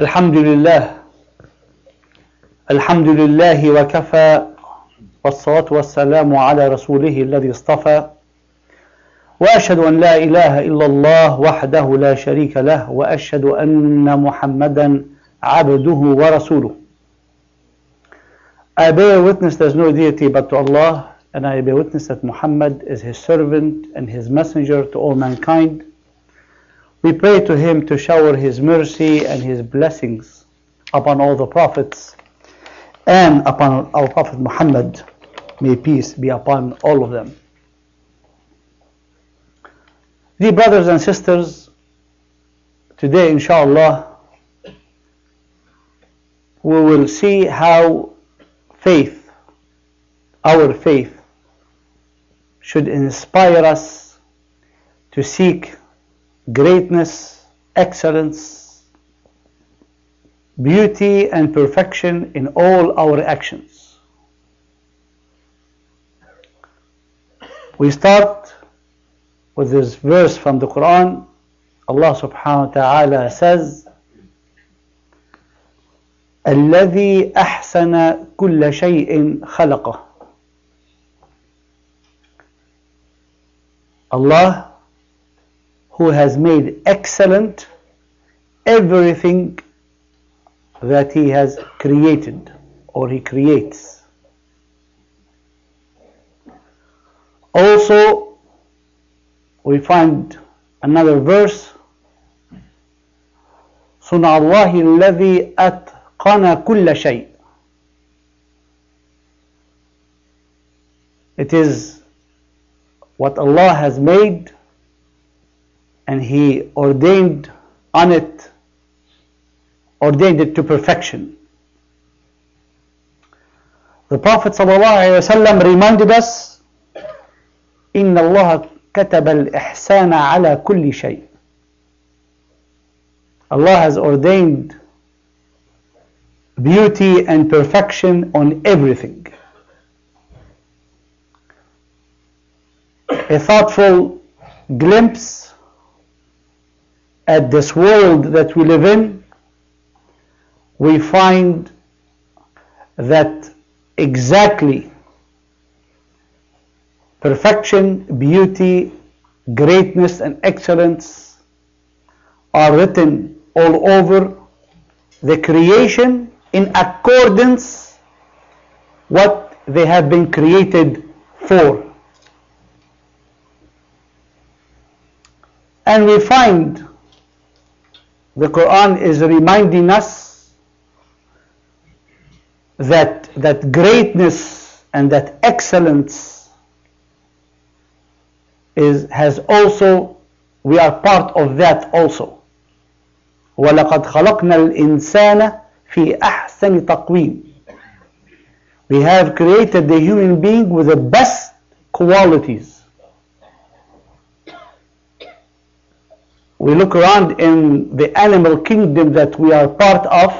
الحمد لله. الحمد لله وكفى والصلاة والسلام على رسوله الذي اصطفى. وأشهد أن لا إله إلا الله وحده لا شريك له وأشهد أن محمدا عبده ورسوله. I bear witness there's no deity but to Allah and I bear witness that Muhammad is his servant and his messenger to all mankind. We pray to him to shower his mercy and his blessings upon all the prophets and upon our Prophet Muhammad. May peace be upon all of them. Dear brothers and sisters, today inshallah we will see how faith, our faith, should inspire us to seek greatness, excellence, beauty, and perfection in all our actions. We start with this verse from the Quran. Allah subhanahu wa ta'ala says, الذي أحسن كل شيء خلقه Allah who has made excellent everything that he has created or he creates. Also, we find another verse صنع الله الذي أتقن كل شيء It is what Allah has made and He ordained on it, ordained it to perfection. The Prophet ﷺ reminded us, إن الله كتب الإحسان على كل شيء. Allah has ordained beauty and perfection on everything. A thoughtful glimpse at this world that we live in, we find that exactly perfection, beauty, greatness, and excellence are written all over the creation in accordance what they have been created for. And we find the Quran is reminding us that that greatness and that excellence is has also we are part of that also ولقد خلقنا الإنسان في أحسن تقويم we have created the human being with the best qualities We look around in the animal kingdom that we are part of,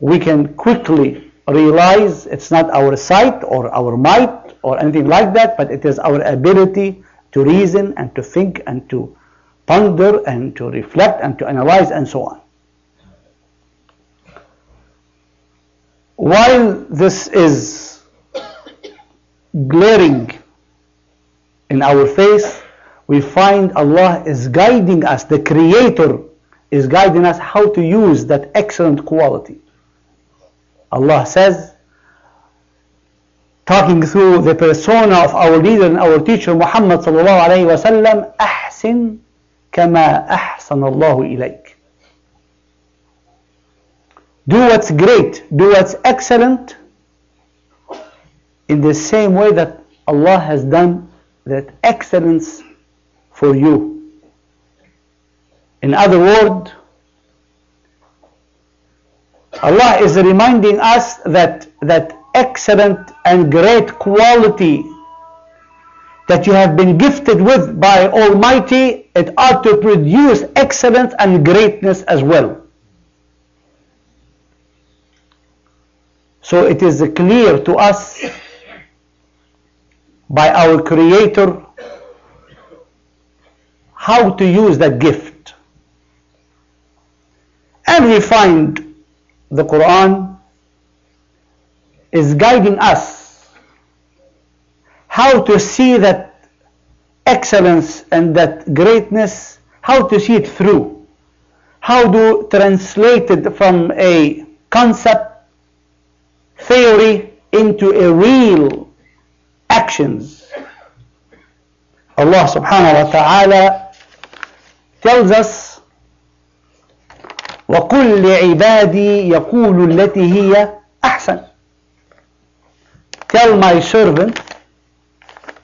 we can quickly realize it's not our sight or our might or anything like that, but it is our ability to reason and to think and to ponder and to reflect and to analyze and so on. While this is glaring in our face, we find Allah is guiding us, the Creator is guiding us how to use that excellent quality. Allah says, talking through the persona of our leader and our teacher Muhammad sallallahu alayhi wa sallam, أحسن كما أحسن الله إليك. Do what's great, do what's excellent in the same way that Allah has done that excellence for you. In other words, Allah is reminding us that that excellent and great quality that you have been gifted with by Almighty, it ought to produce excellence and greatness as well. So it is clear to us by our Creator how to use that gift. And we find the Quran is guiding us how to see that excellence and that greatness, how to see it through, how to translate it from a concept, theory into a real actions. Allah subhanahu wa ta'ala tells us وقل لعبادي يقول التي هي أحسن Tell my servant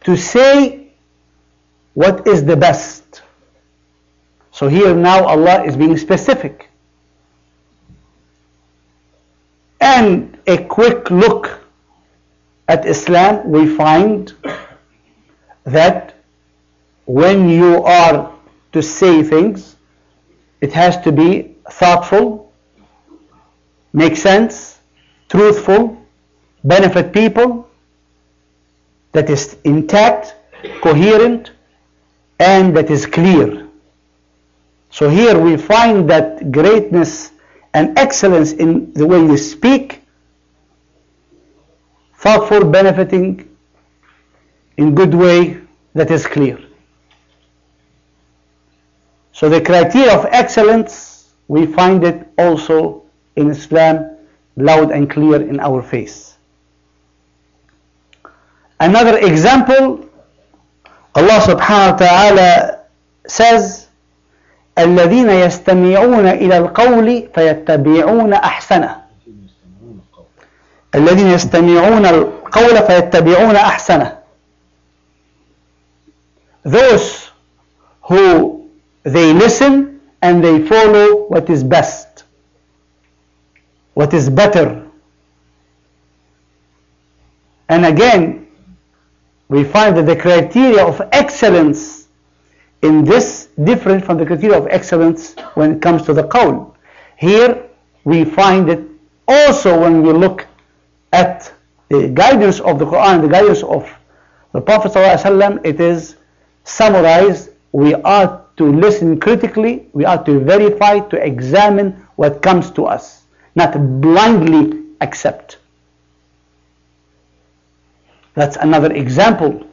to say what is the best. So here now Allah is being specific. And a quick look at Islam, we find that when you are to say things, it has to be thoughtful, make sense, truthful, benefit people, that is intact, coherent, and that is clear. So here we find that greatness and excellence in the way you speak, thoughtful, benefiting, in good way, that is clear. So the criteria of excellence, we find it also in Islam loud and clear in our face. Another example, Allah subhanahu wa ta'ala says, الذين يستمعون إلى القول فيتبعون أحسنه الذين يستمعون القول فيتبعون أحسنه Those who they listen and they follow what is best, what is better. And again, we find that the criteria of excellence in this different from the criteria of excellence when it comes to the qawl. Here we find it also when we look at the guidance of the Quran, the guidance of the Prophet it is summarized. We are to listen critically, we are to verify, to examine what comes to us, not blindly accept. That's another example.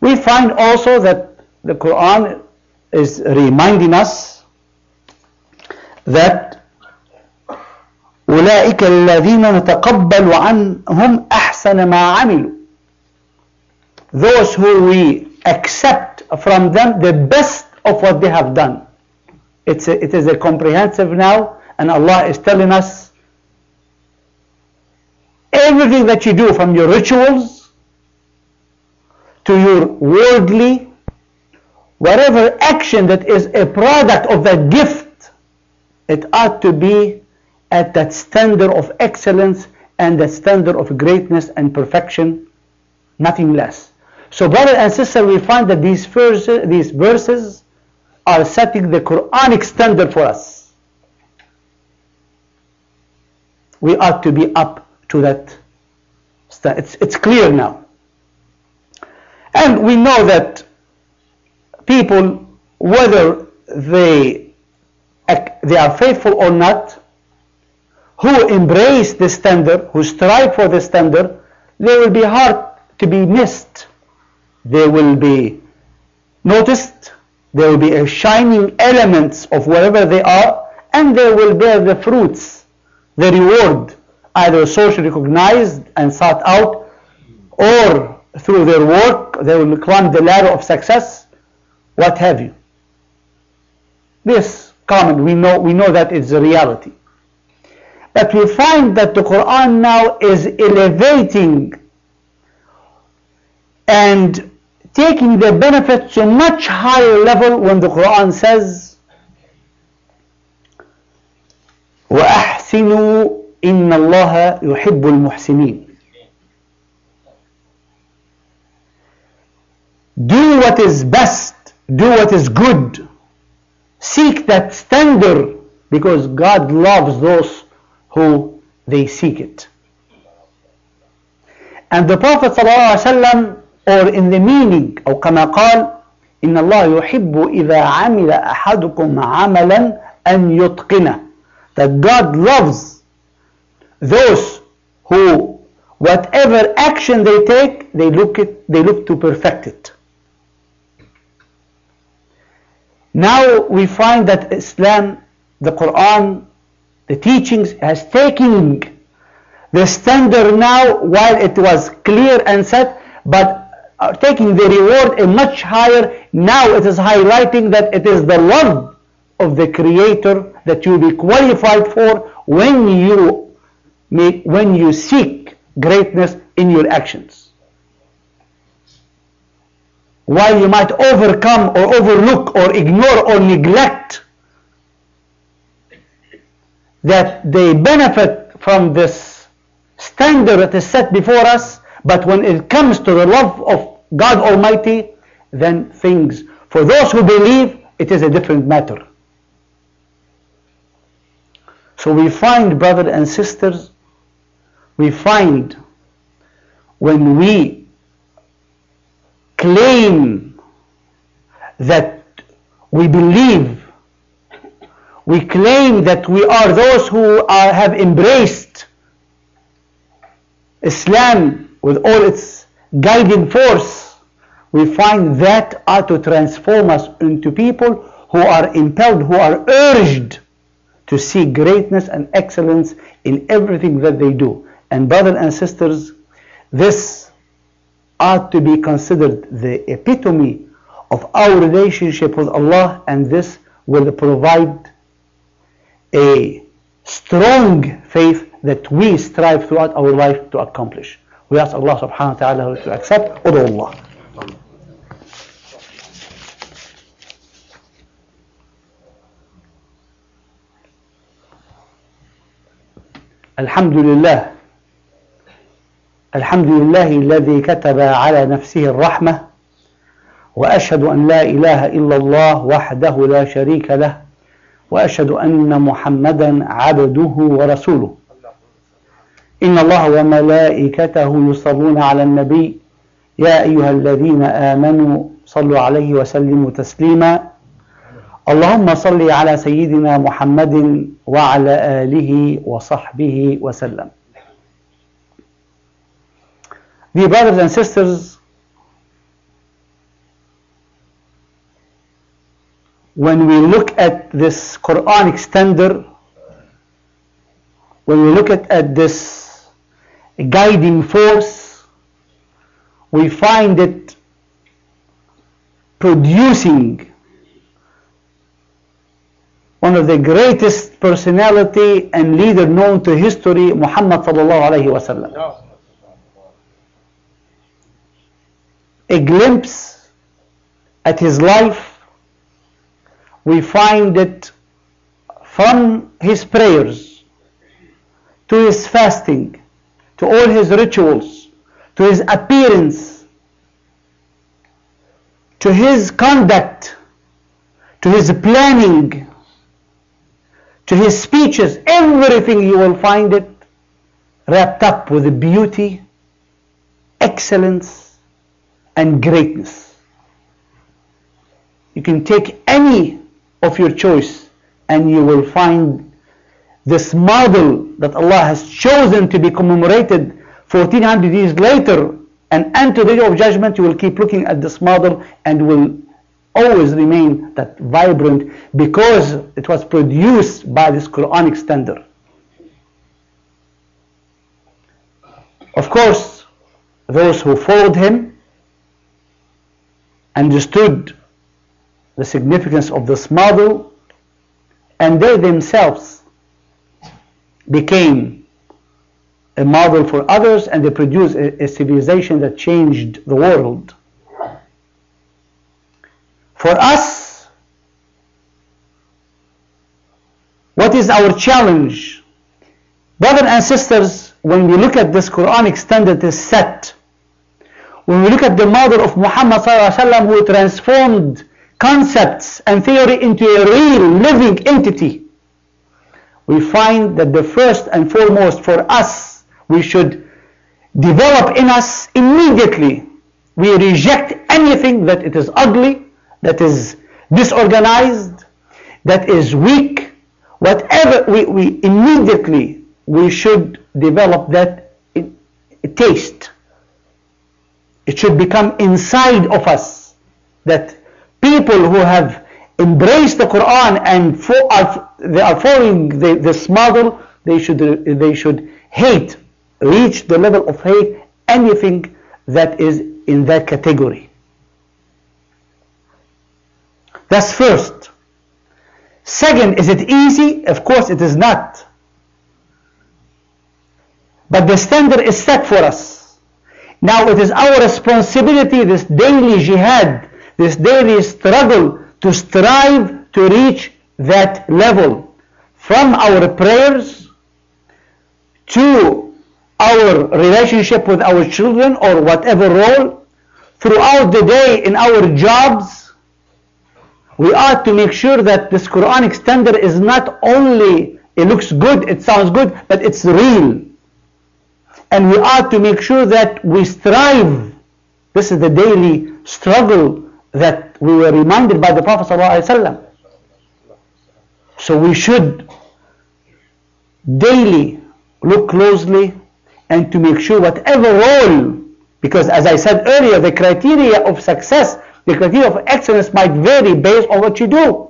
We find also that the Quran is reminding us that أولئك الذين نتقبل عنهم أحسن ما عملوا those who we accept from them the best of what they have done. It's a, it is a comprehensive now, and Allah is telling us everything that you do from your rituals to your worldly, whatever action that is a product of that gift, it ought to be at that standard of excellence and that standard of greatness and perfection, nothing less. So, brother and sister, we find that these verses, these verses are setting the Quranic standard for us. We ought to be up to that. It's, it's clear now. And we know that people, whether they, they are faithful or not, who embrace the standard, who strive for the standard, they will be hard to be missed they will be noticed, there will be a shining elements of wherever they are, and they will bear the fruits, the reward, either socially recognized and sought out, or through their work, they will climb the ladder of success, what have you. This common, we know, we know that it's a reality. But we find that the Quran now is elevating and taking the benefit to much higher level when the Quran says وأحسنوا إن الله يحب المحسنين Do what is best, do what is good, seek that standard because God loves those who they seek it. And the Prophet ﷺ or in the meaning أو كما قال إن الله يحب إذا عمل أحدكم عملا أن يتقنه that God loves those who whatever action they take they look it they look to perfect it now we find that Islam the Quran the teachings has taken the standard now while it was clear and set but are taking the reward a much higher now it is highlighting that it is the love of the creator that you be qualified for when you make, when you seek greatness in your actions. While you might overcome or overlook or ignore or neglect that they benefit from this standard that is set before us but when it comes to the love of God Almighty then things. For those who believe it is a different matter. So we find brothers and sisters we find when we claim that we believe we claim that we are those who are, have embraced Islam with all its guiding force, we find that are to transform us into people who are impelled, who are urged to see greatness and excellence in everything that they do. And brothers and sisters, this ought to be considered the epitome of our relationship with Allah and this will provide a strong faith that we strive throughout our life to accomplish. Allah subhanahu wa ta'ala to accept. Udu Allah. الحمد لله الحمد لله الذي كتب على نفسه الرحمة وأشهد أن لا إله إلا الله وحده لا شريك له وأشهد أن محمدا عبده ورسوله إن الله وملائكته يصلون على النبي. يا أيها الذين آمنوا صلوا عليه وسلموا تسليما. اللهم صل على سيدنا محمد وعلى آله وصحبه وسلم. Dear brothers and sisters, when we look at this Quranic standard, when we look at, at this guiding force, we find it producing one of the greatest personality and leader known to history, Muhammad sallallahu alayhi wasallam. A glimpse at his life, we find it from his prayers to his fasting, to all his rituals, to his appearance, to his conduct, to his planning, to his speeches, everything you will find it wrapped up with beauty, excellence, and greatness. You can take any of your choice and you will find this model that Allah has chosen to be commemorated 1400 years later and unto the day of judgment you will keep looking at this model and will always remain that vibrant because it was produced by this Quranic standard. Of course, those who followed him understood the significance of this model and they themselves became a model for others and they produced a, a civilization that changed the world. For us, what is our challenge? Brothers and sisters, when we look at this Quranic standard is set, when we look at the model of Muhammad who transformed concepts and theory into a real living entity, we find that the first and foremost for us, we should develop in us immediately. We reject anything that it is ugly, that is disorganized, that is weak, whatever we, we immediately we should develop that taste. It should become inside of us that people who have embraced the Quran and are, they are following the, this model, they should they should hate, reach the level of hate anything that is in that category. That's first. Second, is it easy? Of course it is not. But the standard is set for us. Now it is our responsibility, this daily jihad, this daily struggle to strive to reach that level. From our prayers to our relationship with our children or whatever role throughout the day in our jobs we ought to make sure that this Quranic standard is not only it looks good it sounds good but it's real. And we ought to make sure that we strive. This is the daily struggle that we were reminded by the Prophet ﷺ. So we should daily look closely and to make sure whatever role, because as I said earlier, the criteria of success, the criteria of excellence might vary based on what you do.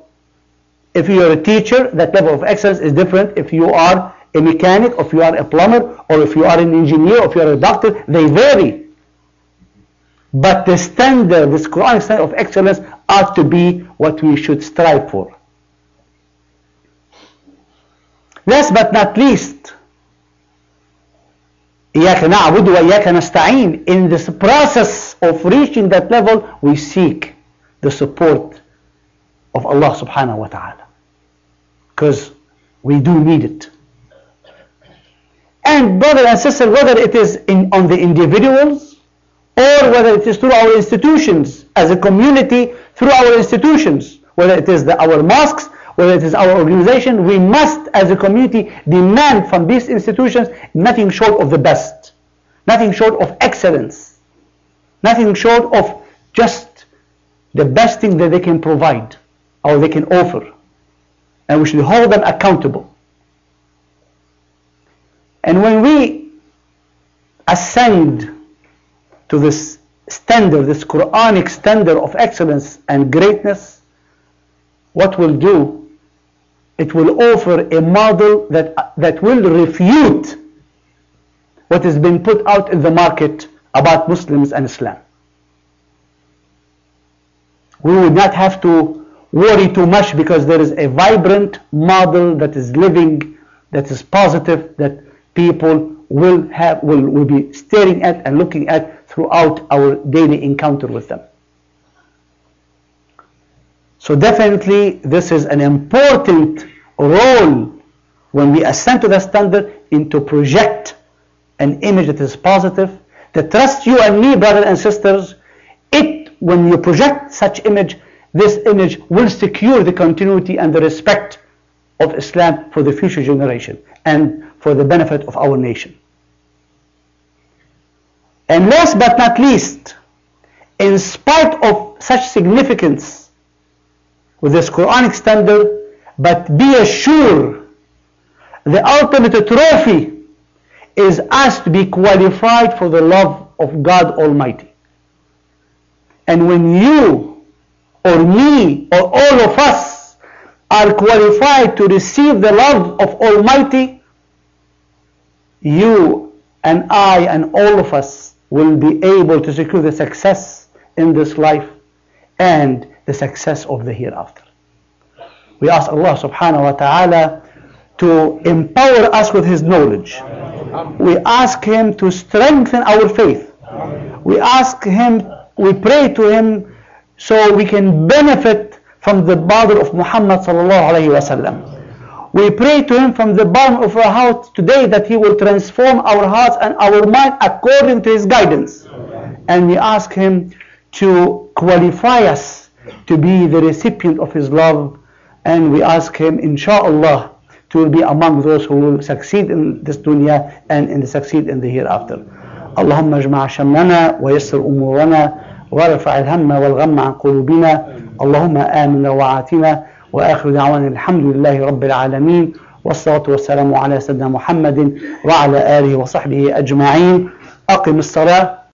If you are a teacher, that level of excellence is different. If you are a mechanic, or if you are a plumber, or if you are an engineer, or if you are a doctor, they vary. But the standard, this Quranic standard of excellence ought to be what we should strive for. Last but not least, إياك نعبد وإياك نستعين. In this process of reaching that level, we seek the support of Allah subhanahu wa ta'ala. Because we do need it. And brother and sister, whether it is in, on the individuals or whether it is through our institutions as a community, through our institutions, whether it is the, our mosques, whether it is our organization, we must as a community demand from these institutions nothing short of the best, nothing short of excellence, nothing short of just the best thing that they can provide or they can offer. And we should hold them accountable. And when we ascend to this standard, this Quranic standard of excellence and greatness, what will do? It will offer a model that, that will refute what has been put out in the market about Muslims and Islam. We would not have to worry too much because there is a vibrant model that is living, that is positive, that people will have will, will be staring at and looking at throughout our daily encounter with them. So definitely this is an important role when we ascend to the standard in to project an image that is positive, that trust you and me, brothers and sisters, it when you project such image, this image will secure the continuity and the respect of Islam for the future generation and for the benefit of our nation. And last but not least, in spite of such significance with this Quranic standard, but be assured the ultimate trophy is us to be qualified for the love of God Almighty. And when you or me or all of us are qualified to receive the love of Almighty, you and I and all of us will be able to secure the success in this life and the success of the hereafter. We ask Allah subhanahu wa ta'ala to empower us with His knowledge. We ask Him to strengthen our faith. We ask Him, we pray to Him so we can benefit from the body of Muhammad sallallahu alayhi wa sallam. We pray to Him from the bottom of our heart today that He will transform our hearts and our mind according to His guidance. And we ask Him to qualify us to be the recipient of His love. And we ask Him, inshallah, to be among those who will succeed in this dunya and in succeed in the hereafter. اللهم اجمع شملنا ويسر أمورنا وارفع الهم والغم عن قلوبنا اللهم آمن روعاتنا وآخر دعوانا الحمد لله رب العالمين والصلاة والسلام على سيدنا محمد وعلى آله وصحبه أجمعين. أقم الصلاة.